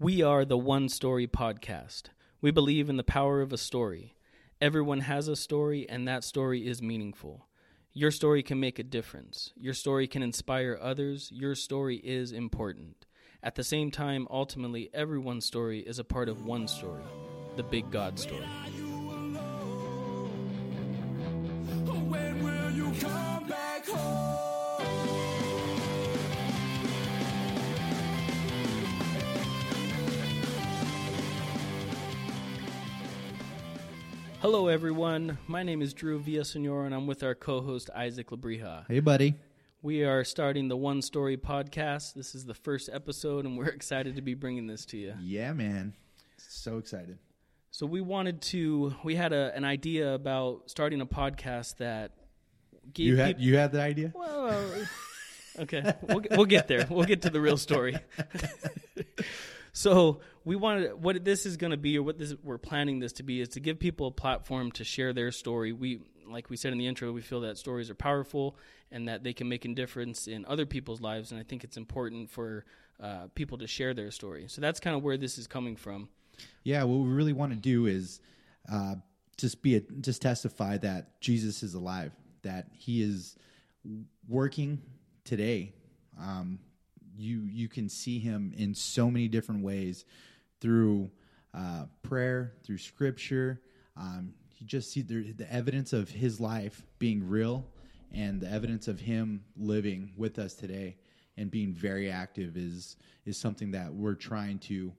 We are the One Story Podcast. We believe in the power of a story. Everyone has a story, and that story is meaningful. Your story can make a difference. Your story can inspire others. Your story is important. At the same time, ultimately, everyone's story is a part of one story the big God story. Hello, everyone. My name is Drew Villasenor, and I'm with our co host, Isaac Labrija. Hey, buddy. We are starting the One Story podcast. This is the first episode, and we're excited to be bringing this to you. Yeah, man. So excited. So, we wanted to, we had a, an idea about starting a podcast that gave You had peop- you had that idea? Well, okay, we'll, we'll get there. We'll get to the real story. so we wanted what this is going to be, or what this we're planning this to be, is to give people a platform to share their story. We, like we said in the intro, we feel that stories are powerful and that they can make a difference in other people's lives, and I think it's important for uh, people to share their story. So that's kind of where this is coming from. Yeah, what we really want to do is uh, just be a, just testify that Jesus is alive, that He is working today. Um, you you can see Him in so many different ways through uh, prayer, through Scripture. Um, you just see the, the evidence of His life being real, and the evidence of Him living with us today and being very active is is something that we're trying to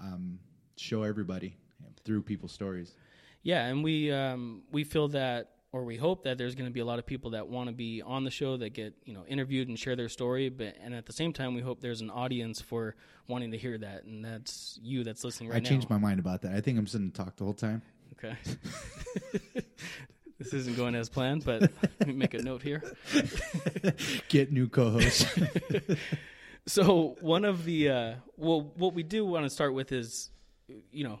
um, show everybody through people's stories. Yeah, and we um, we feel that, or we hope that there's going to be a lot of people that want to be on the show that get you know interviewed and share their story. But and at the same time, we hope there's an audience for wanting to hear that, and that's you that's listening right now. I now. changed my mind about that. I think I'm sitting to talk the whole time. Okay. this isn't going as planned, but let me make a note here. Get new co-hosts. So one of the uh, well, what we do want to start with is, you know,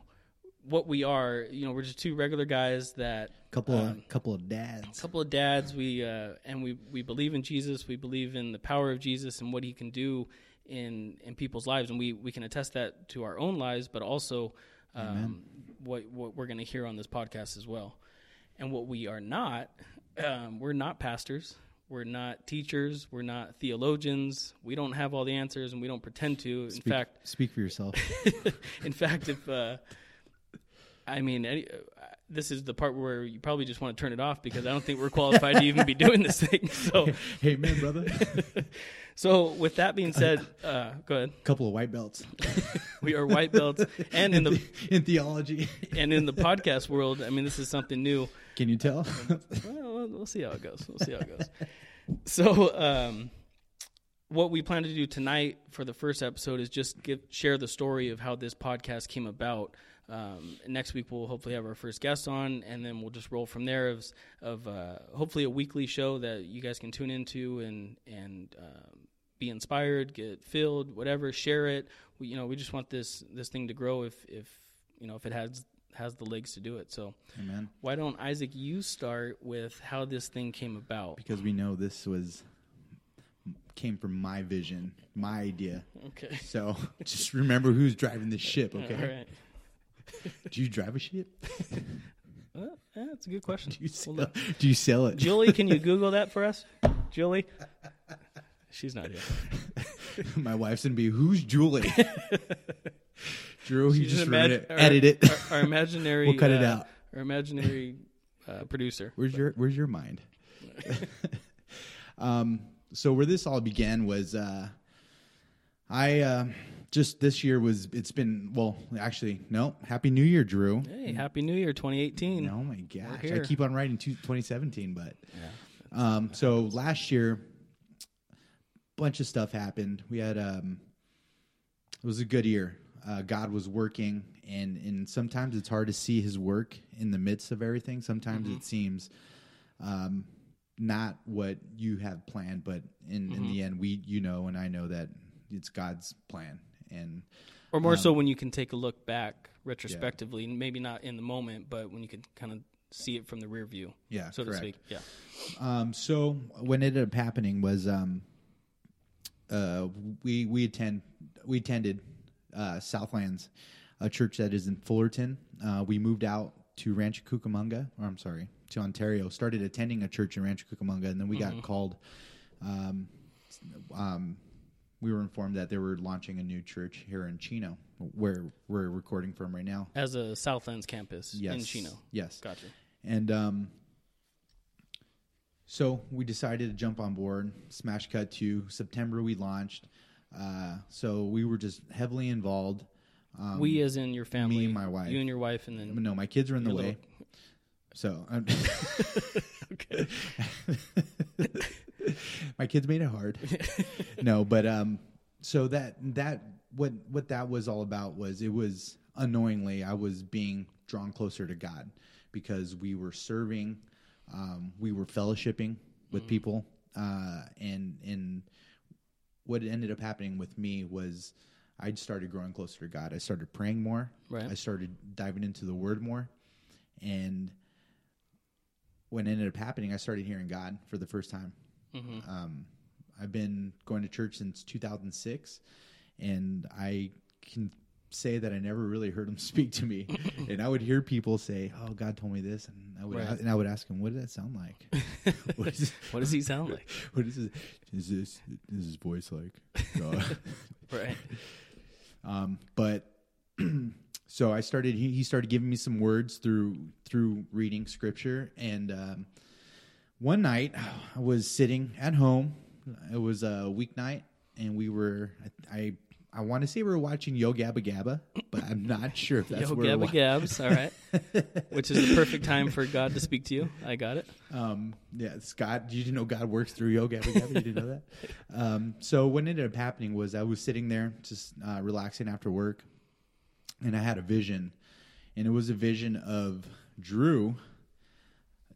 what we are. You know, we're just two regular guys that couple Um, of couple of dads. couple of dads. We uh, and we we believe in Jesus. We believe in the power of Jesus and what he can do in in people's lives. And we we can attest that to our own lives but also um, what what we're going to hear on this podcast as well. And what we are not um, we're not pastors. We're not teachers. We're not theologians. We don't have all the answers and we don't pretend to. In Speak, fact speak for yourself. in fact, if uh, I mean, any, uh, this is the part where you probably just want to turn it off because I don't think we're qualified to even be doing this thing. So, hey, man, brother. so with that being said, uh, go ahead. couple of white belts We are white belts, and in the in theology. and in the podcast world, I mean, this is something new. Can you tell? Well, we'll, we'll see how it goes. We'll see how it goes. So, um, what we plan to do tonight for the first episode is just give share the story of how this podcast came about. Um, next week we'll hopefully have our first guest on, and then we'll just roll from there. Of, of uh, hopefully a weekly show that you guys can tune into and and um, be inspired, get filled, whatever. Share it. We, you know, we just want this this thing to grow. If if you know if it has has the legs to do it. So Amen. why don't Isaac you start with how this thing came about? Because we know this was came from my vision, my idea. Okay. So just remember who's driving this ship, okay? All right. Do you drive a ship? Well, yeah, that's a good question. Do you We'll sell, look. do you sell it? Julie, can you Google that for us? Julie? She's not here. My wife's gonna be who's Julie? Drew, you just imag- it. our- Edit it. Our, our imaginary. We'll cut it uh, out. Our imaginary uh, producer. Where's your Where's your mind? um, so where this all began was uh, I uh, just this year was it's been well actually no Happy New Year Drew. Hey, Happy New Year 2018. Oh my gosh, I keep on writing to 2017, but um, so last year, bunch of stuff happened. We had um, it was a good year. Uh, God was working, and and sometimes it's hard to see His work in the midst of everything. Sometimes it seems um, not what you have planned, but in in the end, we you know, and I know that it's God's plan, and Or more Um, so when you can take a look back retrospectively, maybe not in the moment, but when you can kind of see it from the rear view, yeah, so correct. to speak. Yeah. Um, so what ended up happening was um, uh, we we attend we attended uh, Southlands, a church that is in Fullerton. Uh, we moved out to Rancho Cucamonga, or I'm sorry, to Ontario. Started attending a church in Rancho Cucamonga, and then we got called. Um, um, we were informed that they were launching a new church here in Chino, where we're recording from right now. As a Southlands campus Yes, in Chino. Yes, Gotcha. and um, so we decided to jump on board. Smash cut to September, we launched. Uh, so we were just heavily involved. Um, we, as in your family, me and my wife. you and your wife, and then no, my kids are in the way. little- So okay, my kids made it hard. no, but um, so that that what what that was all about was it was unknowingly I was being drawn closer to God because we were serving, um, we were fellowshipping with people, uh, and and what ended up happening with me was I started growing closer to God. I started praying more. Right. I started diving into the Word more, and what ended up happening, I started hearing God for the first time. Um, I've been going to church since 2006, and I can say that I never really heard him speak to me. and I would hear people say, "Oh, God told me this," and I would Right. and I would ask him, "What did that sound like? what, is, what does he sound like? what is this? Is this is his voice like?" God?" right. Um, but so I started. He, he started giving me some words through through reading scripture. And um, one night, I was sitting at home. It was a weeknight, and we were. I I, I want to say we were watching Yo Gabba Gabba, but I'm not sure if that's Yo, where. Gabba Gabs. All right. Which is the perfect time for God to speak to you. I got it. Um, yeah, Scott, you didn't know God works through Yo Gabba Gabba? You didn't know that? Um, so what ended up happening was I was sitting there just uh, relaxing after work, and I had a vision, and it was a vision of Drew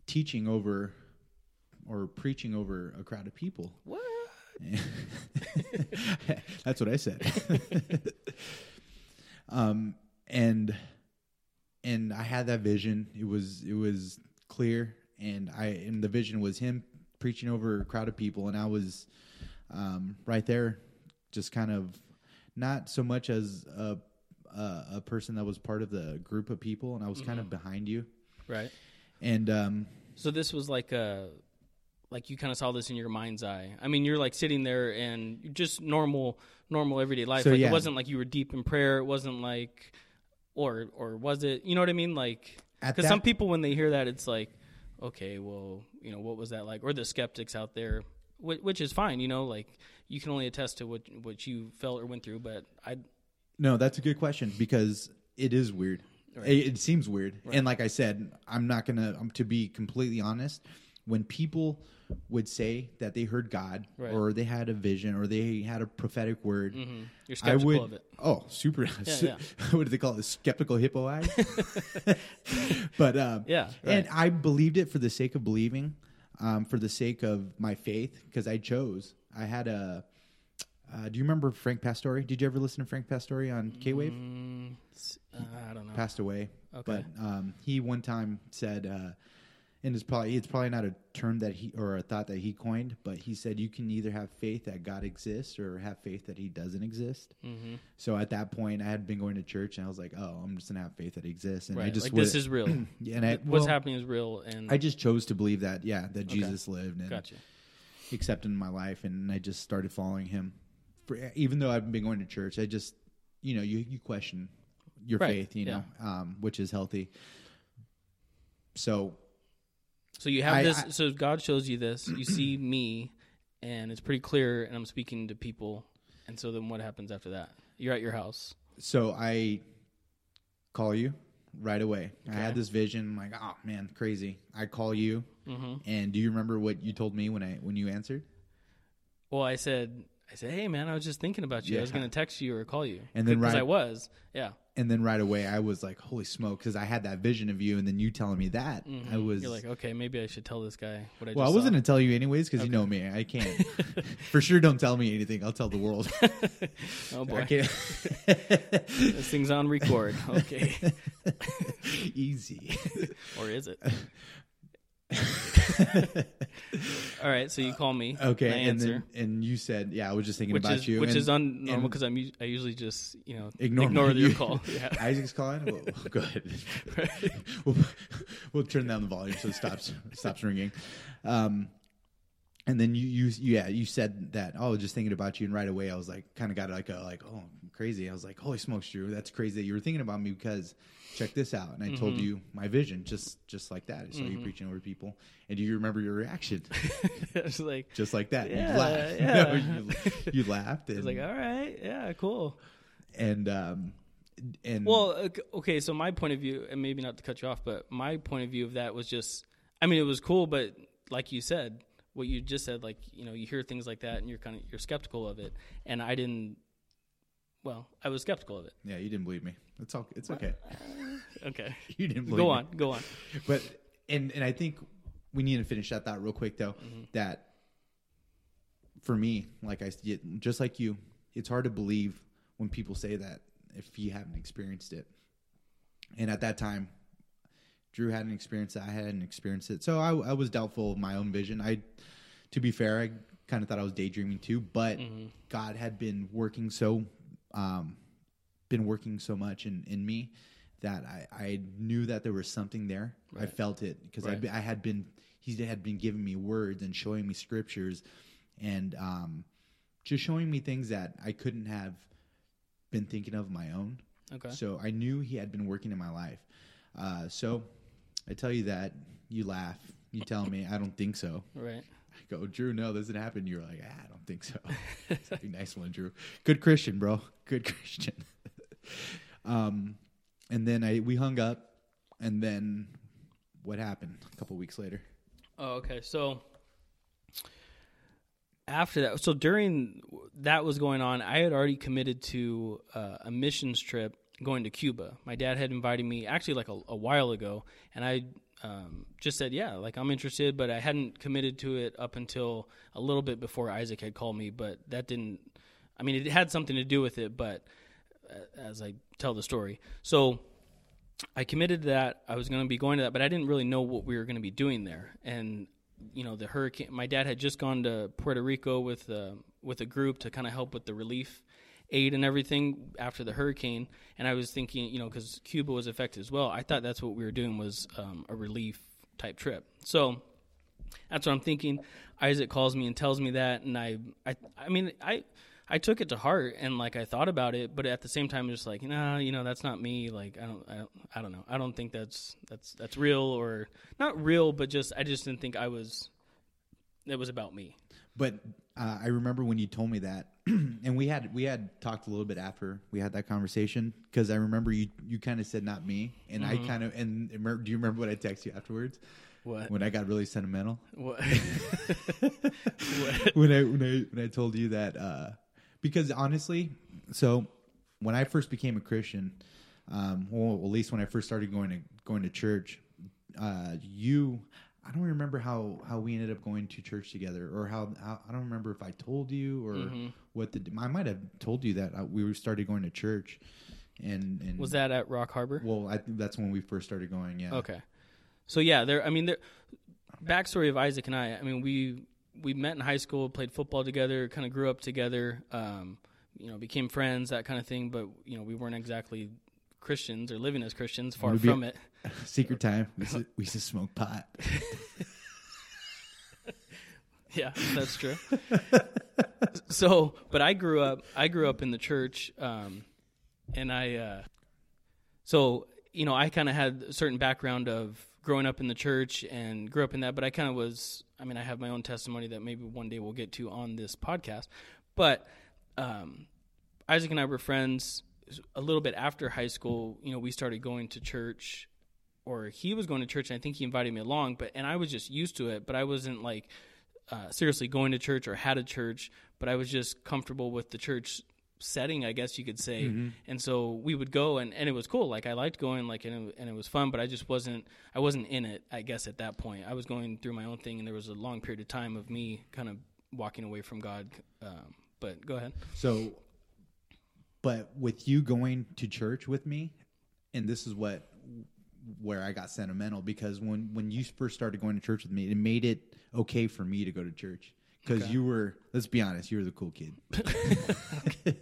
teaching over or preaching over a crowd of people. What? That's what I said. um, and and I had that vision. It was it was clear, and I and the vision was him preaching over a crowd of people, and I was um, right there, just kind of not so much as a, a a person that was part of the group of people, and I was kind of behind you, Right. and um, So this was like a, like you kind of saw this in your mind's eye. I mean, you're like sitting there and just normal, normal everyday life. So, like yeah. it wasn't like you were deep in prayer. It wasn't like, or or was it? You know what I mean? Like, because some people when they hear that, it's like, okay, well, you know, what was that like? Or the skeptics out there, which, which is fine. You know, like you can only attest to what what you felt or went through. But I, No, that's a good question because it is weird. It, it seems weird, and like I said, I'm not gonna. Um, to be completely honest, when people would say that they heard God Right. or they had a vision or they had a prophetic word, you're I would. of it. Oh, super! yeah. what do they call it? Skeptical hippo eyes. but um, Yeah, and. I believed it for the sake of believing, um, for the sake of my faith, because I chose. I had a. Uh, do you remember Frank Pastore? Did you ever listen to Frank Pastore on K Wave? Mm, uh, I don't know. passed away. Okay. But um, he one time said, uh, and it's probably it's probably not a term that he or a thought that he coined, but he said you can either have faith that God exists or have faith that He doesn't exist. Mm-hmm. So at that point, I had been going to church, and I was like, oh, I'm just gonna have faith that He exists, and I just Like would- this is real. yeah, and I, What's well, happening is real, and I just chose to believe that, yeah, that Jesus lived and gotcha. accepted in my life, and I just started following Him. For, even though I've been going to church, I just, you know, you you question your Right, faith, you know, um, which is healthy. So So you have I- this. I- so God shows you this. You see me, and it's pretty clear. And I'm speaking to people. And so then what happens after that? You're at your house. so I call you right away. I had this vision. I'm like, oh man, crazy. I call you, Mm-hmm. and do you remember what you told me when I when you answered? Well, I said, I said, hey man, I was just thinking about you. I was going to text you or call you. And then because right- I was, yeah. And then right away, I was like, holy smoke, because I had that vision of you, and then you telling me that I was. Mm-hmm. You're like, okay, maybe I should tell this guy what I. well, I wasn't gonna tell you anyways because you know me. I can't. For sure, don't tell me anything. I'll tell the world. Oh I boy, can't. this thing's on record. Okay, Easy. or is it? All right, so you call me. Okay, and answer. then and you said, yeah, I was just thinking which about is you, which and- is unnormal because I'm I usually just you know ignore, ignore your call. Yeah. Isaac's calling. Well, go ahead. Right. we'll, we'll turn down the volume so it stops stops ringing. Um, and then you, you yeah you said that oh I was just thinking about you and right away I was like kind of got like a like oh crazy I was like holy smokes Drew that's crazy that you were thinking about me because check this out and I told Mm-hmm. you my vision just just like that I saw you preaching over people and do you remember your reaction it's like just like that Yeah, you laughed yeah. you, you laughed and, was like all right, yeah, cool. and um and Well, ok- okay, so my point of view, and maybe not to cut you off, but my point of view of that was just, I mean, it was cool, but like you said, what you just said, like you know, you hear things like that, and you're kind of you're skeptical of it, and I didn't. Well, I was skeptical of it. yeah you didn't believe me it's all it's okay Okay, you didn't believe go me. on, go on. but and and I think we need to finish that thought real quick though. Mm-hmm. That for me, like I just like you, it's hard to believe when people say that if you haven't experienced it. And at that time, Drew hadn't experienced it. I hadn't experienced it, so I, I was doubtful of my own vision. I, to be fair, I kind of thought I was daydreaming too. But Mm-hmm. God had been working so, um, been working so much in in me that I, I knew that there was something there. I felt it because Right. I, I had been he had been giving me words and showing me scriptures and um, just showing me things that I couldn't have been thinking of my own. Okay. So I knew he had been working in my life. Uh, so I tell you that you laugh. You tell me I don't think so. Right. Go, Drew, no, this didn't happen. You're like, ah, I don't think so. Like, nice one, Drew. Good Christian, bro. Good Christian. um, and then I we hung up, and then what happened a couple weeks later? Oh, okay. So after that, so during that was going on, I had already committed to uh, a missions trip going to Cuba. My dad had invited me actually like a, a while ago, and I um, just said, yeah, like I'm interested, but I hadn't committed to it up until a little bit before Isaac had called me, but that didn't, I mean, it had something to do with it, but uh, as I tell the story. So I committed to that. I was going to be going to that, but I didn't really know what we were going to be doing there. And you know, the hurricane. My dad had just gone to Puerto Rico with uh, with a group to kind of help with the relief aid and everything after the hurricane. And I was thinking, you know, because Cuba was affected as well. I thought that's what we were doing was um, a relief type trip. So that's what I'm thinking. Isaac calls me and tells me that, and I, I, I mean, I, I took it to heart and like I thought about it, but at the same time, just like, nah, you know, that's not me. Like, I don't, I don't, I don't know. I don't think that's that's that's real or not real, but just I just didn't think I was. It was about me. But uh, I remember when you told me that, and we had we had talked a little bit after we had that conversation because I remember you you kind of said not me, and I kind of and do you remember what I texted you afterwards? What? When I got really sentimental. What? when I when I when I told you that uh, because honestly, so when I first became a Christian, um, well, at least when I first started going to going to church, uh, you. I don't remember how, how we ended up going to church together, or how, how I don't remember if I told you or Mm-hmm. What the I might have told you that uh, we started going to church, and, and was that at Rock Harbor? well I think that's when we first started going. Yeah. Okay. So yeah, there. I mean, there. Backstory of Isaac and I. I mean, we we met in high school, played football together, kind of grew up together. Um, you know, became friends, that kind of thing. But you know, we weren't exactly Christians or living as Christians. Far from it. Secret time. We used, to, we used to smoke pot. Yeah, that's true. so, but I grew up. I grew up in the church, um, and I. Uh, so you know, I kind of had a certain background of growing up in the church and grew up in that. But I kind of was. I mean, I have my own testimony that maybe one day we'll get to on this podcast. But um, Isaac and I were friends a little bit after high school. You know, we started going to church, or he was going to church, and I think he invited me along. But and I was just used to it, but I wasn't like uh, seriously going to church or had a church, but I was just comfortable with the church setting, I guess you could say. And so we would go, and, and it was cool. Like I liked going, like and it, and it was fun, but I just wasn't I wasn't in it. I guess at that point, I was going through my own thing, and there was a long period of time of me kind of walking away from God. Um, but go ahead. So, but with you going to church with me, and this is what where I got sentimental because when when you first started going to church with me, it made it okay for me to go to church because Okay. you were let's be honest, you were the cool kid,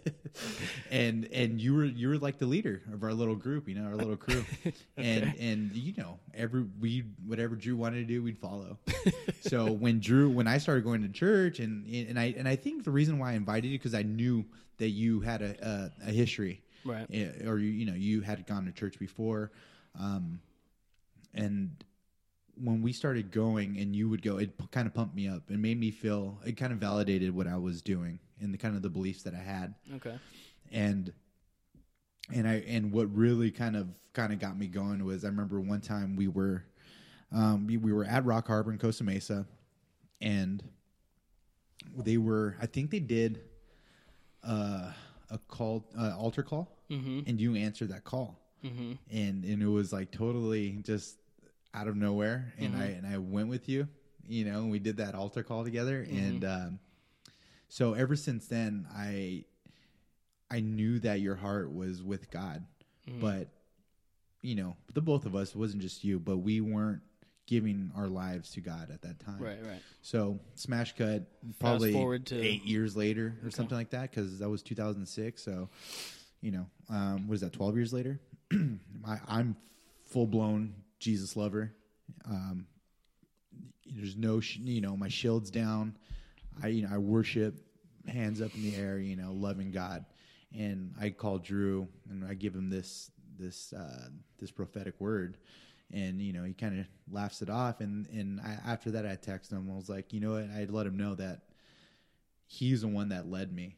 and and you were you were like the leader of our little group, you know, our little crew, and and you know every we whatever Drew wanted to do, we'd follow. so when Drew when I started going to church, and and I and I think the reason why I invited you because I knew that you had a a, a history Right. eh, or you you know you had gone to church before um and when we started going and you would go it p- kind of pumped me up and made me feel it kind of validated what i was doing and the kind of the beliefs that i had Okay. and and i and what really kind of kind of got me going was i remember one time we were um we, we were at rock harbor in costa mesa and they were i think they did uh a call uh, altar call Mm-hmm. and you answered that call Mm-hmm. and and it was like totally just out of nowhere. And i and i went with you you know and we did that altar call together. And um so ever since then i i knew that your heart was with god. But you know the both of us it wasn't just you but we weren't giving our lives to god at that time. Right. Right. so smash cut probably forward to- eight years later or something like that because that was 2006 so you know um, what is that 12 years later I, i'm full-blown jesus lover. Um, there's no sh- you know my shield's down. I you know i worship hands up in the air you know loving god. And i call drew and i give him this this uh this prophetic word. And you know he kind of laughs it off. And and I, after that i text him. I was like you know what? I let him know that he's the one that led me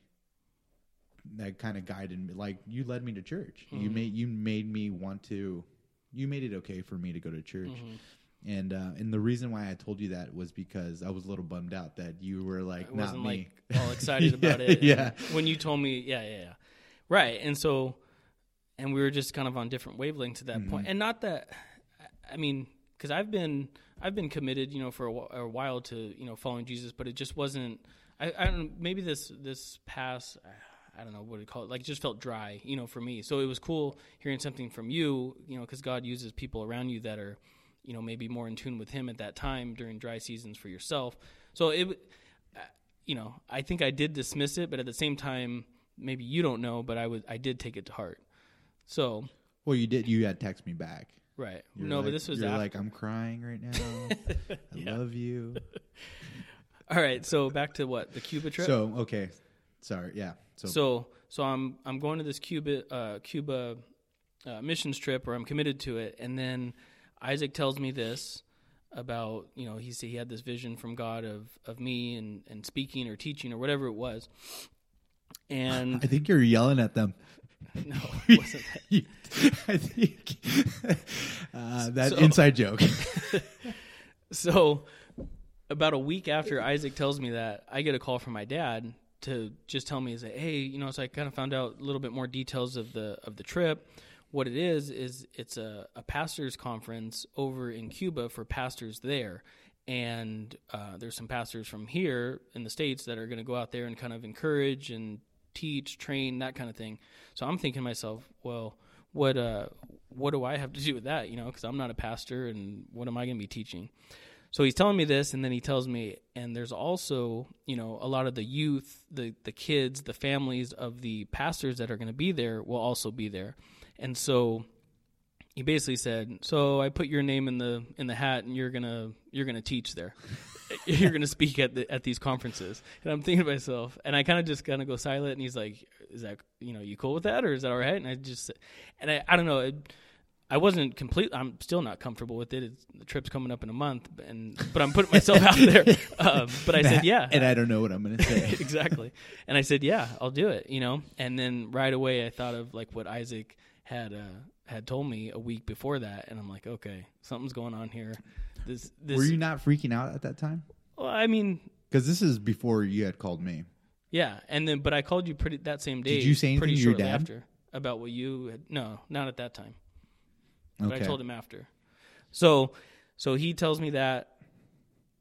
that kind of guided me like you led me to church you mm-hmm. made you made me want to you made it okay for me to go to church mm-hmm. and uh, and the reason why I told you that was because I was a little bummed out that you were like I not me. like all excited about Yeah, it. and yeah. When you told me, yeah, yeah, yeah. Right. And so, and we were just kind of on different wavelengths at that mm-hmm. point. And not that, I mean, because I've been, I've been committed, you know, for a, wh- a while to, you know, following Jesus, but it just wasn't, I, I don't know, maybe this, this past, I don't know what to call it, like it just felt dry, you know, for me. So it was cool hearing something from you, you know, because God uses people around you that are, you know, maybe more in tune with Him at that time during dry seasons for yourself. So it, w- you know, I think I did dismiss it, but at the same time, maybe you don't know, but I was, I did take it to heart. So, well, you did. You had text me back. right, You're no, like- but this was you're after. like I'm crying right now. I love you. All right, so back to what the Cuba trip. So okay, sorry. Yeah. So, so so I'm I'm going to this Cuba uh, Cuba uh, missions trip, or I'm committed to it, and then Isaac tells me this about you know he said he had this vision from God of of me and and speaking or teaching or whatever it was, and I think you're yelling at them. no, it wasn't that. I think uh, that So- inside joke. So, about a week after Isaac tells me that, I get a call from my dad to just tell me, is that "Hey, you know." So I kind of found out a little bit more details of the of the trip. What it is is it's a, a pastors conference over in Cuba for pastors there, and uh, there's some pastors from here in the states that are going to go out there and kind of encourage and teach, train, that kind of thing. So I'm thinking to myself, well, what uh, what do I have to do with that? You know, because I'm not a pastor, and what am I going to be teaching? So he's telling me this, and then he tells me, and there's also, you know, a lot of the youth, the the kids, the families of the pastors that are going to be there will also be there, and so he basically said, "So I put your name in the in the hat, and you're gonna you're gonna teach there, you're gonna speak at the, at these conferences." And I'm thinking to myself, and I kind of just kind of go silent, and he's like, "Is that you know you cool with that, or is that all right?" And I just, and I I don't know. It, I wasn't complete. I'm still not comfortable with it. It's, the trip's coming up in a month, and but I'm putting myself out there. Um, but I said, yeah, and I don't know what I'm going to say. exactly. And I said, yeah, I'll do it. You know. And then right away, I thought of like what Isaac had uh, had told me a week before that, and I'm like, okay, something's going on here. This this. Were you not freaking out at that time? well, I mean, Because this is before you had called me. yeah. And then, but I called you pretty that same day. Did you say anything pretty to your dad? after about what you had? No, not at that time. But I told him after. So so he tells me that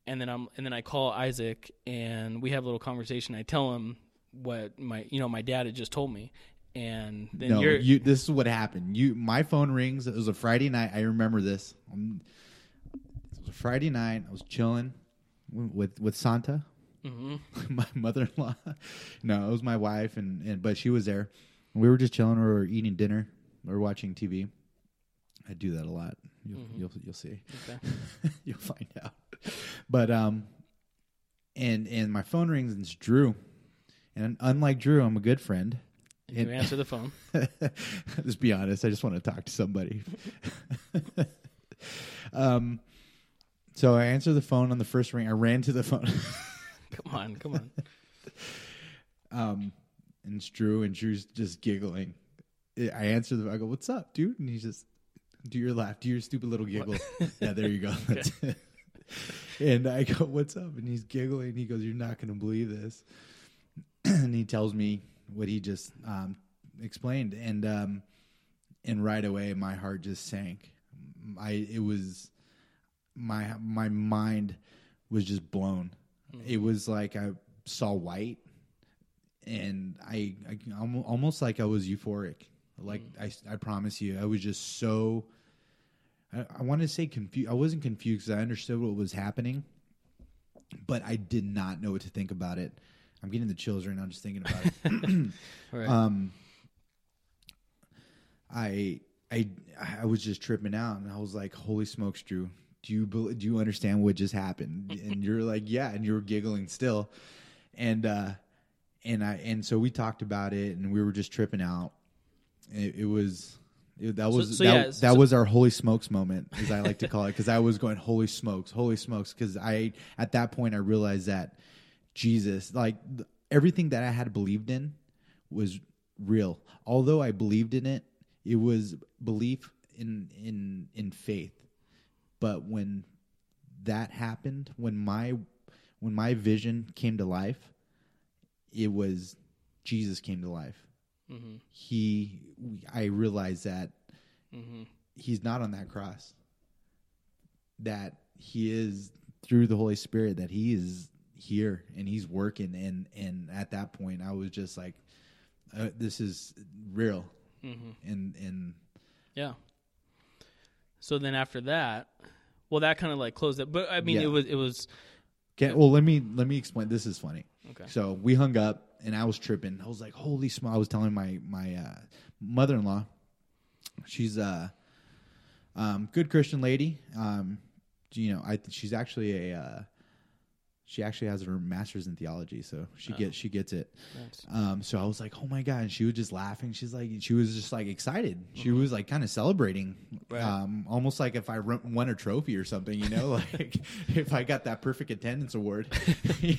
and then I'm and then I call Isaac and we have a little conversation. I tell him what my you know my dad had just told me and then no, you're you. This is what happened. You, my phone rings. It was a Friday night. I remember this. Um, It was a Friday night. I was chilling with with Santa, Mm-hmm. my mother-in-law. No, it was my wife, and, and but she was there. We were just chilling. We were eating dinner. We were watching TV. I do that a lot. You'll you'll, you'll see. Okay. you'll find out. But um, and and my phone rings and it's Drew, and unlike Drew, I'm a good friend. And you answer the phone. Let's be honest. I just want to talk to somebody. um, so I answer the phone on the first ring. I ran to the phone. Come on, come on. um, and it's Drew, and Drew's just giggling. I answer the. I go, "What's up, dude?" And he's just, "Do your laugh, do your stupid little giggle." yeah, there you go. That's and I go, "What's up?" And he's giggling. He goes, "You're not going to believe this." and he tells me what he just um, explained, and um, and right away my heart just sank. I it was my my mind was just blown. It was like I saw white, and I, I almost like I was euphoric. Like I, I promise you, I was just so. I, I want to say confused. I wasn't confused. 'cause I understood what was happening, but I did not know what to think about it. I'm getting the chills right now just thinking about it. Right. um, I I I was just tripping out, and I was like, "Holy smokes, Drew! Do you do you understand what just happened?" And you're like, "Yeah," and you're giggling still, and uh, and I and so we talked about it, and we were just tripping out. It, it was. It, that was so that, yeah, that so- was our holy smokes moment, as I like to call it, because I was going holy smokes, holy smokes, because I at that point I realized that Jesus, like th- everything that I had believed in, was real. Although I believed in it, it was belief in in in faith. But when that happened, when my when my vision came to life, it was Jesus came to life. Mm-hmm. He, I realize that he's not on that cross. That he is through the Holy Spirit. That he is here and he's working. And and at that point, I was just like, uh, "This is real." And and Yeah. So then after that, well, that kind of like closed it. But I mean, Yeah. it was it was Okay, well, let me let me explain. This is funny. Okay. So we hung up, and I was tripping. I was like, "Holy smokes!" I was telling my my uh, mother in law. She's a um, good Christian lady. Um, you know, I she's actually a uh, she actually has her master's in theology, so she gets she gets it. Nice. Um, so I was like, "Oh my god!" And she was just laughing. She's like, she was just like excited. She was like kind of celebrating, Right. um, almost like if I won a trophy or something. You know, like if I got that perfect attendance award.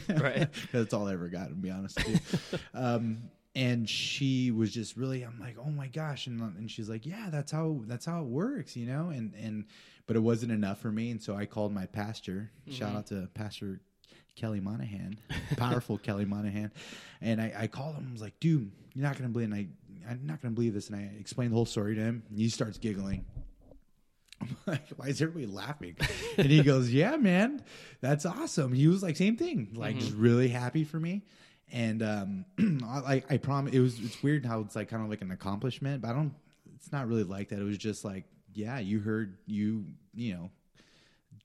Right. That's all I ever got, to be honest with you. um, and she was just really, I'm like, oh my gosh, and and she's like, yeah, that's how that's how it works, you know, and and but it wasn't enough for me, and so I called my pastor. Shout out to Pastor Kelly Monahan, powerful Kelly Monahan, and I, I called him. I was like, dude, you're not gonna believe, and I I'm not gonna believe this, and I explained the whole story to him. And he starts giggling. I'm like, why is everybody laughing? And he goes, yeah, man, that's awesome. He was like, same thing, like just really happy for me. And um, I, I promise it was. It's weird how it's like kind of like an accomplishment, but I don't. It's not really like that. It was just like, yeah, you heard you, you know,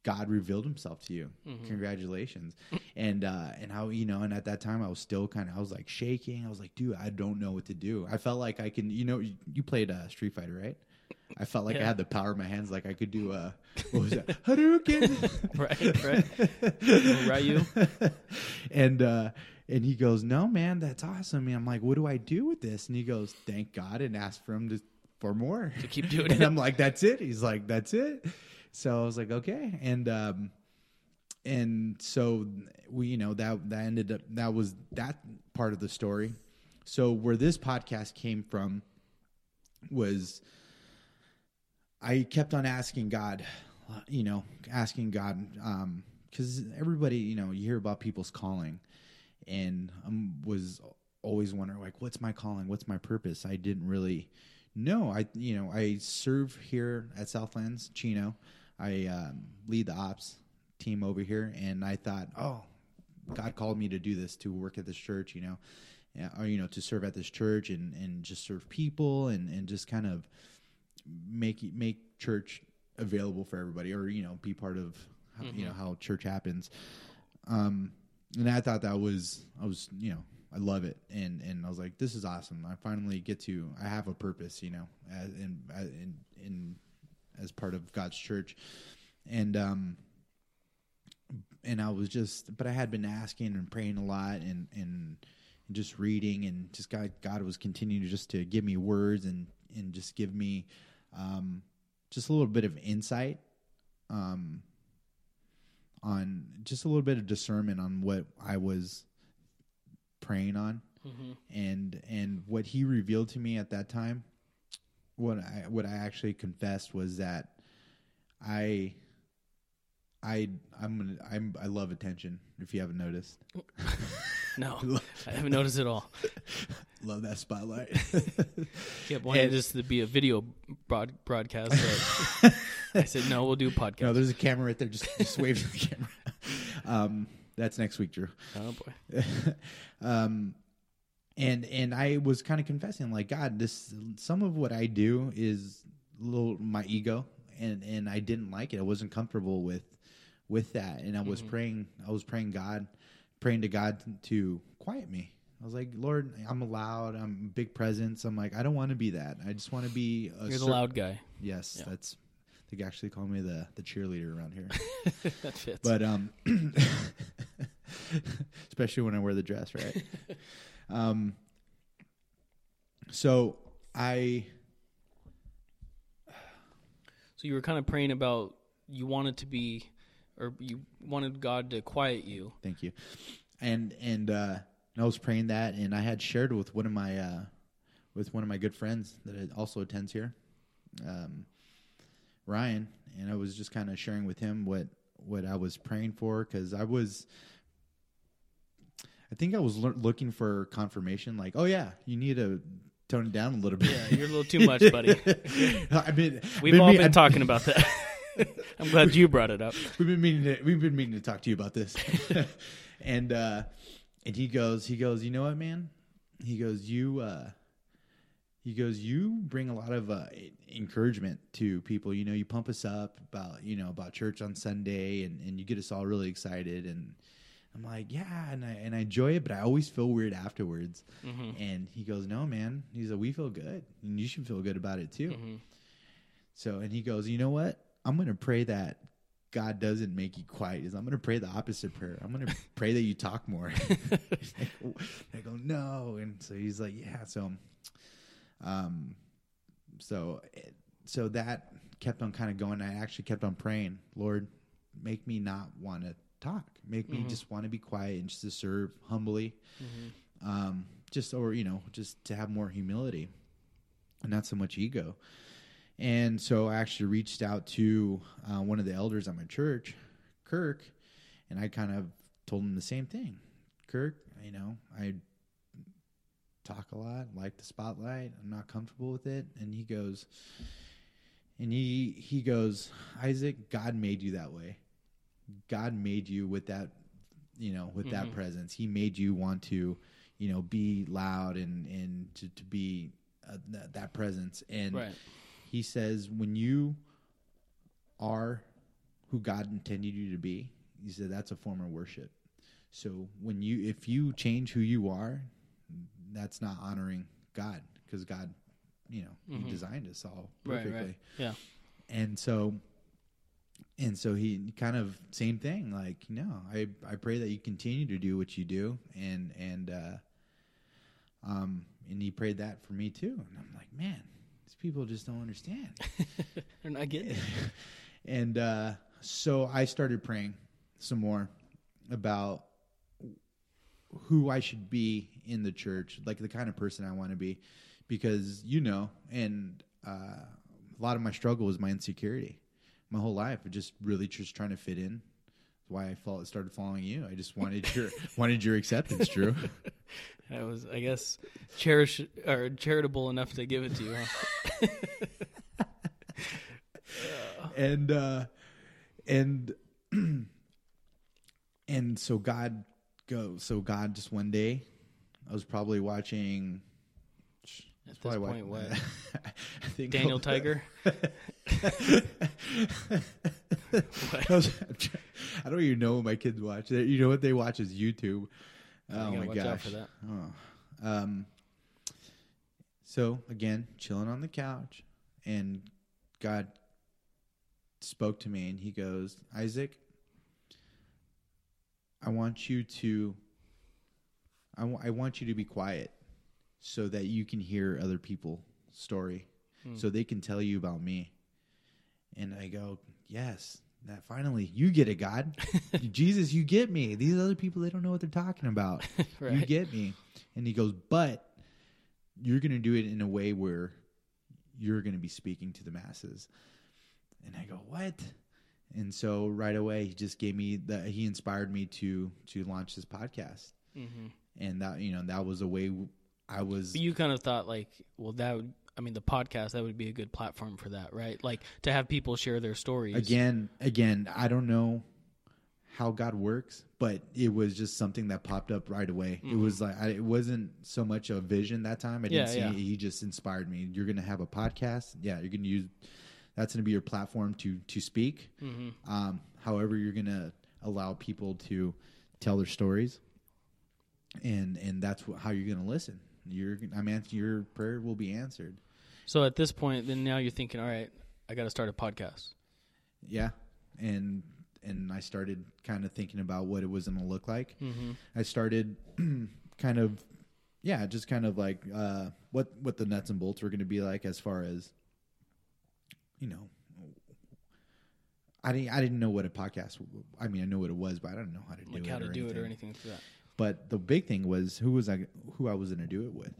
God revealed Himself to you. Congratulations, and uh, and how you know, and at that time I was still kind of, I was like shaking. I was like, dude, I don't know what to do. I felt like I can, you know, you, you played uh, Street Fighter, right? I felt like I had the power in my hands, like I could do uh, what was that, Hadouken, right, right. you. and uh, and he goes, no, man, that's awesome. And I'm like, what do I do with this? And he goes, thank God, and ask for him to for more. To keep doing and it. I'm like, that's it. He's like, that's it. So I was like, okay. And um, and so we, you know, that that ended up that was that part of the story. So where this podcast came from was I kept on asking God, you know, asking God, because everybody, you know, you hear about people's calling, and I was always wondering, like, what's my calling? What's my purpose? I didn't really know. I, you know, I serve here at Southlands, Chino. I um, lead the ops team over here, and I thought, oh, God called me to do this, to work at this church, you know, or you know to serve at this church and and just serve people and and just kind of make make church available for everybody or you know be part of how, you know how church happens. Um and i thought that was i was you know i love it. And and i was like this is awesome. I finally get to i have a purpose you know as in in, in as part of god's church. And um and I was just, but I had been asking and praying a lot and and just reading and just God God was continuing to just to give me words and and just give me um, just a little bit of insight um, on just a little bit of discernment on what I was praying on. And and what he revealed to me at that time what I what I actually confessed was that I I I'm gonna, I'm I love attention. If you haven't noticed, No, I haven't noticed at all. love that spotlight. Kept wanting this to be a video broad, broadcast. But I said no, we'll do a podcast. no, there's a camera right there. Just just wave to the camera. Um, that's next week, Drew. oh boy. um, and and I was kind of confessing, like God, this some of what I do is a little my ego, and and I didn't like it. I wasn't comfortable with with that, and I was praying. I was praying God, praying to God to quiet me. I was like, Lord, I'm loud. I'm big presence. I'm like, I don't want to be that. I just want to be. A You're the cer- loud guy. Yes, Yeah. that's. They actually call me the the cheerleader around here. that fits. but um especially when i wear the dress right um so i so you were kind of praying about you wanted to be, or you wanted God to quiet you. thank you and and uh i was praying that and i had shared with one of my uh with one of my good friends that also attends here um ryan and i was just kind of sharing with him what what i was praying for because i was i think i was lear- looking for confirmation like oh yeah you need to tone it down a little bit Yeah, you're a little too much, buddy. I've been, We've all been talking about that. I'm glad you brought it up. We've been meaning to, we've been meaning to talk to you about this. and uh and he goes, he goes, you know what, man? He goes, you uh he goes, you bring a lot of uh, encouragement to people. You know, you pump us up about you know about church on Sunday, and, and you get us all really excited. And I'm like, yeah, and I and I enjoy it, but I always feel weird afterwards. And he goes, no, man. He's like, we feel good, and you should feel good about it too. So, and he goes, you know what? I'm going to pray that God doesn't make you quiet. Is I'm going to pray the opposite prayer. I'm going to pray that you talk more. I go, no. And so he's like, yeah. So, um, so, so that kept on kind of going. I actually kept on praying, Lord, make me not want to talk. Make me just want to be quiet and just to serve humbly. Um, just, or, you know, just to have more humility and not so much ego. And so I actually reached out to uh, one of the elders at my church, Kirk, and I kind of told him the same thing. Kirk, you know, I talk a lot, like the spotlight. I'm not comfortable with it. And he goes, and he he goes, Isaac, God made you that way. God made you with that, you know, with that presence. He made you want to, you know, be loud and and to to be uh, that, that presence. And Right. he says when you are who God intended you to be, he said that's a form of worship. So when you if you change who you are, that's not honoring God because God, you know, he designed us all perfectly. right. Yeah. And so and so he kind of same thing like no i i pray that you continue to do what you do. And and uh um and he prayed that for me too. And i'm like man these people just don't understand. They're not getting it. and uh so i started praying some more about who i should be in the church like the kind of person i want to be. Because you know and uh a lot of my struggle was my insecurity my whole life of just really just trying to fit in That's why i fall, started following you i just wanted your wanted your acceptance drew I was, I guess, cherish or charitable enough to give it to you. Huh? and uh and and so god go so god just one day I was probably watching. At this point, what? I think Daniel Tiger. I, was- I don't even know what my kids watch. They- You know what they watch is YouTube. Oh gotta my gosh. Oh. Um. So again, chilling on the couch, and God spoke to me, and He goes, Isaac, I want you to. I wa- I want you to be quiet, so that you can hear other people's story, so they can tell you about me. And I go, yes. That finally you get it, God, Jesus, you get me. These other people, they don't know what they're talking about. You get me. And he goes, but you're going to do it in a way where you're going to be speaking to the masses. And I go, what? And so right away, he just gave me that he inspired me to, to launch this podcast. hmm And that, you know, that was a way I was, But you kind of thought like, well, that would. I mean, the podcast that would be a good platform for that, right? Like to have people share their stories. again, again, I don't know how God works, but it was just something that popped up right away. It was like, I, it wasn't so much a vision that time. I didn't Yeah, see yeah. it. He just inspired me. You're going to have a podcast. Yeah. You're going to use, that's going to be your platform to, to speak. Mm-hmm. Um, however, you're going to allow people to tell their stories and, and that's wh- how you're going to listen. You're, I'm answering your prayer will be answered. So at this point, then now you're thinking, all right, I got to start a podcast. Yeah, and and I started kind of thinking about what it was going to look like. Mm-hmm. I started kind of, yeah, just kind of like uh, what what the nuts and bolts were going to be like as far as, you know, I didn't I didn't know what a podcast. I mean, I know what it was, but I don't know how to do Like it. how to or do it or anything like that. But the big thing was who was I who I was going to do it with.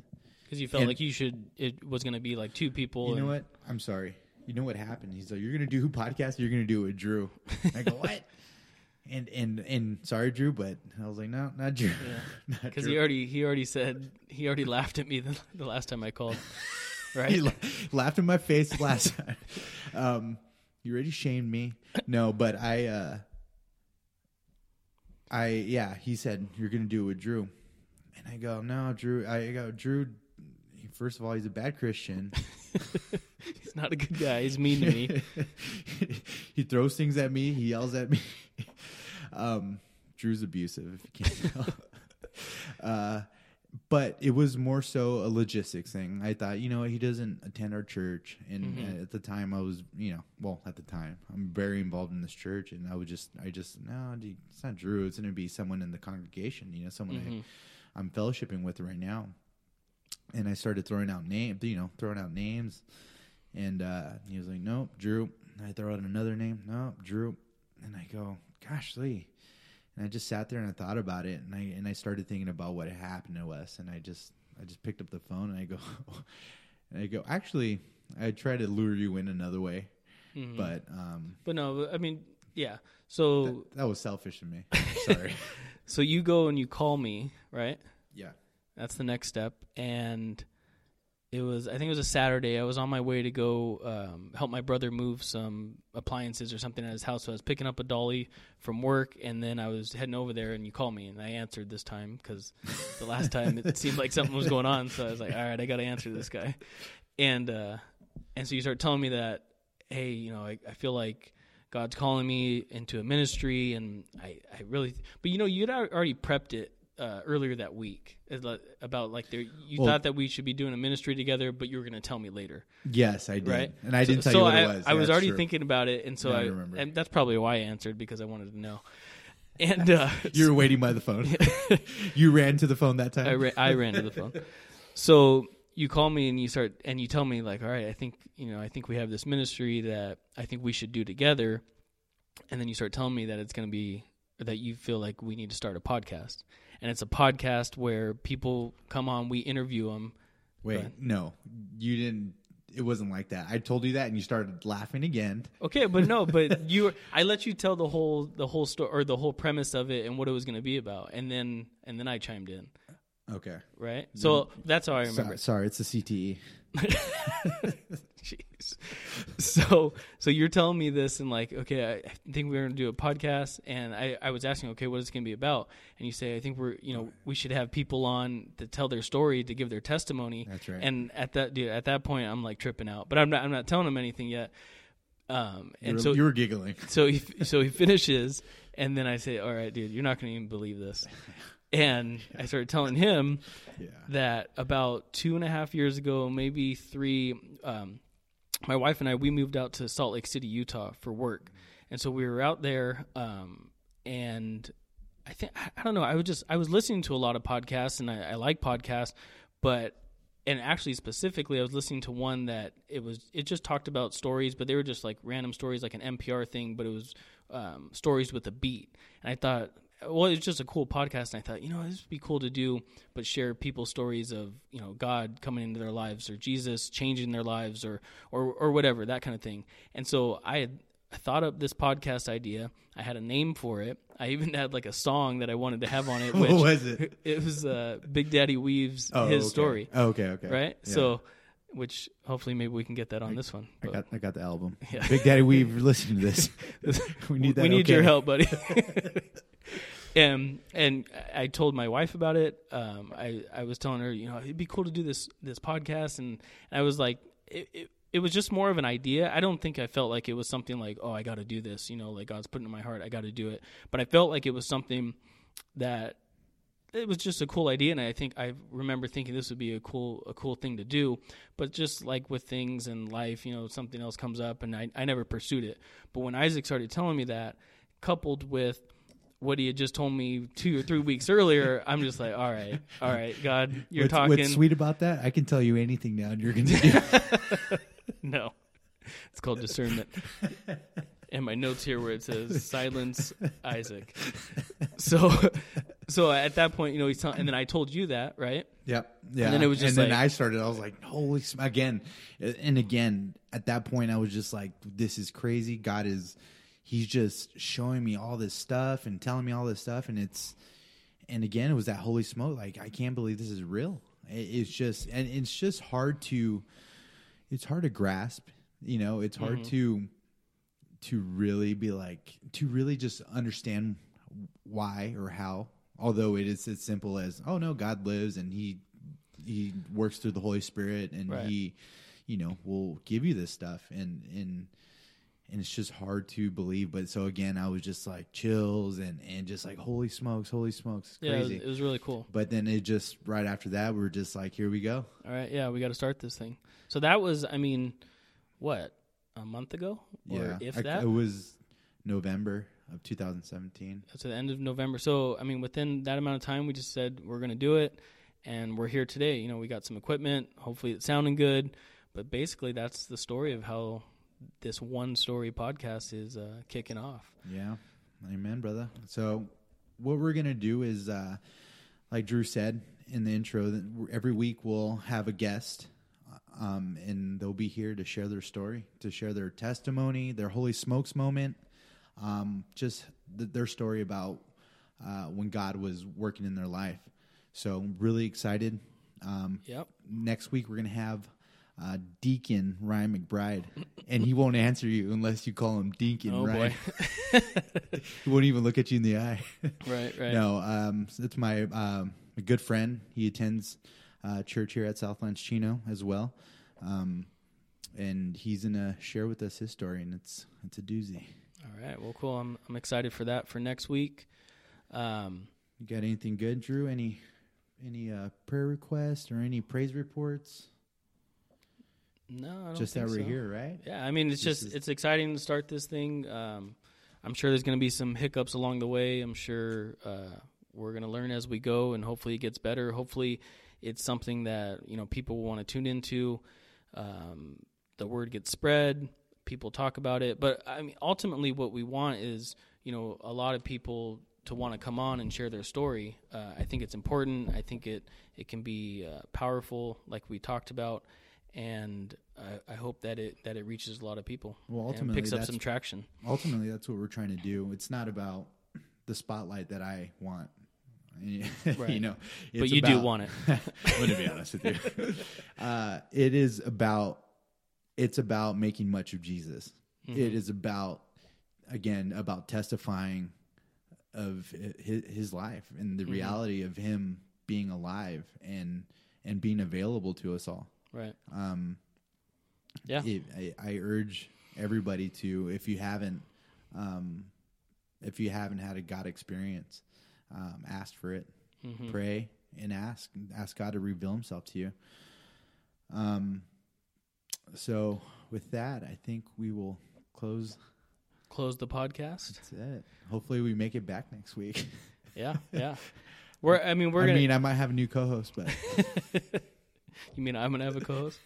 Because you felt And- like you should. It was going to be like two people. You know what? I'm sorry. You know what happened? He's like, "You're gonna do who podcast. You're gonna do it with Drew." I go, "What?" And and and sorry, Drew, but I was like, "No, not Drew." Because Drew. he already he already said he already laughed at me the, the last time I called. Right? He la- laughed in my face last time. Um, you already shamed me. No, but I, uh, I yeah. He said you're gonna do it with Drew, and I go, "No, Drew." I go, "Drew." First of all, he's a bad Christian. He's not a good guy. He's mean to me. he throws things at me. He yells at me. um, Drew's abusive, if you can't tell. uh, but it was more so a logistics thing. I thought, you know, he doesn't attend our church, and Mhm. uh, at the time, I was, you know, well, at the time, I'm very involved in this church, and I would just, I just, no, dude, it's not Drew. It's going to be someone in the congregation, you know, someone Mhm. I, I'm fellowshipping with right now. And I started throwing out names, you know, throwing out names. And uh, he was like, nope, Drew. And I throw out another name, nope, Drew. And I go, gosh, Lee. And I just sat there and I thought about it, and I and I started thinking about what had happened to us, and I just I just picked up the phone and I go, and I go, actually, I tried to lure you in another way, Mhm. but um, But no, I mean, yeah. So that, that was selfish of me. Sorry. so you go and you call me, right? yeah. That's the next step. And it was, I think it was a Saturday. I was on my way to go um, help my brother move some appliances or something at his house. So I was picking up a dolly from work, and then I was heading over there, and you called me, and I answered this time because the last time it seemed like something was going on. So I was like, all right, I got to answer this guy. And uh, and so you start telling me that, hey, you know, I, I feel like God's calling me into a ministry, and I, I really, but you know, you'd already prepped it uh, earlier that week about like there, you Well- thought that we should be doing a ministry together, but you were going to tell me later, Yes, I did, right? and I didn't so, tell you what I, it was. I Yeah, was already true. thinking about it, and so Now I I, remember. and that's probably why I answered because I wanted to know. And uh, You were waiting by the phone. you ran to the phone that time. I, ra- I ran to the phone. So you call me and you start and you tell me like, all right, I think you know, I think we have this ministry that I think we should do together, and then you start telling me that it's going to be that you feel like we need to start a podcast, and it's a podcast where people come on, we interview them. Wait, ahead. no, you didn't. It wasn't like that. I told you that, and you started laughing again. Okay, but no, but you, I let you tell the whole the whole story or the whole premise of it and what it was going to be about, and then and then I chimed in, Okay, right? So that's how I remember. it. sorry, it's the. CTE. So so you're telling me this and like okay I, think we're gonna do a podcast and I, I was asking okay what is it gonna be about and you say I think we're you know we should have people on to tell their story to give their testimony That's right. and at that dude at that point I'm like tripping out but I'm not I'm not telling him anything yet um You and were, so you were giggling. so he so he finishes and then I say all right dude you're not gonna even believe this and I started telling him Yeah. that about two and a half years ago, maybe three, um, my wife and I we moved out to Salt Lake City, Utah, for work, and so we were out there, um, and I think I- don't know. I was just I was listening to a lot of podcasts, and I, I like podcasts, but and actually specifically, I was listening to one that it was it just talked about stories, but they were just like random stories, like an NPR thing, but it was um, stories with a beat, and I thought. Well, it's just a cool podcast, and I thought, you know, this would be cool to do, but share people's stories of, you know, God coming into their lives, or Jesus changing their lives, or, or, or whatever, that kind of thing. And so I had thought up this podcast idea. I had a name for it. I even had like a song that I wanted to have on it. Which What was it? It was uh, Big Daddy Weave's Oh, his okay. story, Oh, okay, okay. right? Yeah. So, which hopefully maybe we can get that on this one. I got I got the album. Yeah. Big Daddy Weave, listening to this. we need that. we need your help, buddy. and and I told my wife about it. Um, I I was telling her, you know, it'd be cool to do this this podcast, and I was like, it, it, it was just more of an idea. I don't think I felt like it was something like, oh, I got to do this. You know, like God's putting it in my heart, I got to do it. But I felt like it was something that it was just a cool idea and i think i remember thinking this would be a cool a cool thing to do but just like with things in life you know something else comes up and i, I never pursued it but when isaac started telling me that coupled with what he had just told me two or three weeks earlier i'm just like all right all right god you're what's, talking What's sweet about that? I can tell you anything now, and you're going to do. no it's called discernment and my notes here where it says silence isaac so so at that point you know he's telling and then i told you that right Yep. Yeah. And then it was just and then I started. I was like, holy sm- again, uh, and again. At that point, I was just like, this is crazy. God is, he's just showing me all this stuff and telling me all this stuff, and it's, and again, it was that holy smoke. Like I can't believe this is real. It, it's just, and it's just hard to, it's hard to grasp. You know, it's hard mm-hmm. to, to really be like, to really just understand why or how although it is as simple as oh no god lives and he he works through the holy spirit and Right. he you know will give you this stuff. And and and it's just hard to believe but so again i was just like chills and and just like holy smokes holy smokes. It's yeah it was, it was really cool. But then it just right after that we are just like here we go. All right yeah we got to start this thing. So that was i mean what a month ago or yeah if I- that it was november of 2017 to the end of November. So, I mean, within that amount of time, we just said we're going to do it, and we're here today. You know, we got some equipment. Hopefully, it's sounding good. But basically, that's the story of how this one story podcast is uh, kicking off. Yeah. Amen, brother. So what we're going to do is uh like Drew said in the intro that every week we'll have a guest um and they'll be here to share their story, to share their testimony, their holy smokes moment, um just th- their story about uh when God was working in their life. So I'm really excited. Um Yep. next week we're gonna have uh, Deacon Ryan McBride, and he won't answer you unless you call him Deacon Oh, Ryan. boy. he won't even look at you in the eye. Right, right. No, um, it's my um, a good friend. He attends uh, church here at Southlands Chino as well, um, and he's gonna share with us his story, and it's it's a doozy. All right. Well, cool. I'm I'm excited for that for next week. Um, You got anything good, Drew? Any any uh, prayer requests or any praise reports? no, I don't Just that we're so. here, right? Yeah, I mean, it's This just is- it's exciting to start this thing. Um, I'm sure there's going to be some hiccups along the way. I'm sure uh, we're going to learn as we go, and hopefully it gets better. Hopefully, it's something that you know people want to tune into. Um, the word gets spread. People talk about it, but I mean, ultimately, what we want is you know a lot of people to want to come on and share their story. Uh, I think it's important. I think it it can be uh, powerful, like we talked about, and I, I hope that it that it reaches a lot of people. Well, and ultimately, picks up some traction. Ultimately, that's what we're trying to do. It's not about the spotlight that I want. you Right. know, But you do want it. I'm going to be honest with you. Uh, it is about it's about making much of Jesus. It is about again about testifying of his, his life and the reality of him being alive and and being available to us all. Right. Um, Yeah. it, I, I urge everybody to, if you haven't, um, if you haven't had a God experience, um, ask for it, Mm-hmm. pray and ask, ask God to reveal Himself to you. Um, so with that, I think we will close. Close the podcast. That's it. Hopefully, we make it back next week. Yeah. Yeah. We're. I mean, we're I gonna. mean, I might have a new co-host, but You mean I'm gonna have a co-host?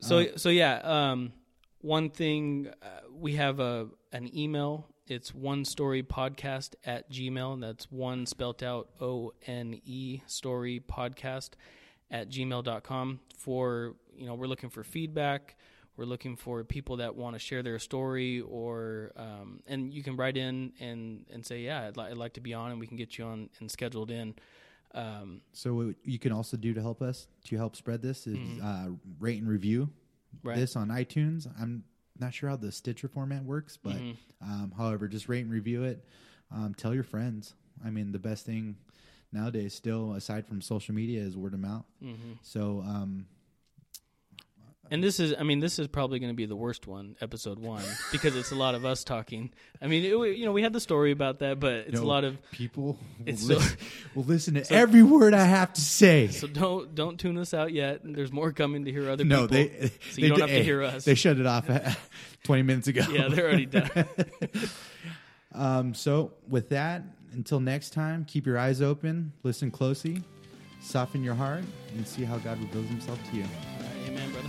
so so yeah. Um, one thing uh, we have a an email. It's one story podcast at gmail. That's one spelt out O N E story podcast at gmail.com for you know we're looking for feedback we're looking for people that want to share their story or um, and you can write in and and say yeah I'd, li- I'd like to be on and we can get you on and scheduled in um, So what you can also do to help us to help spread this is uh, rate and review Mm-hmm. Right. this on iTunes. I'm not sure how the Stitcher format works, but Mm-hmm. um, however, just rate and review it. Um, tell your friends. I mean, the best thing nowadays, still aside from social media, is word of mouth. Mm-hmm. So um, And this is, I mean, this is probably going to be the worst one, episode one, because it's a lot of us talking. I mean, it, you know, we had the story about that, but it's no, a lot of. people will, so- listen, will listen to every word I have to say. So don't don't tune us out yet. There's more coming to hear other no, people. they so they you don't have to hear us. They shut it off 20 minutes ago. yeah, they're already done. Um, so, with that, until next time, keep your eyes open, listen closely, soften your heart, and see how God reveals himself to you. Amen, brother.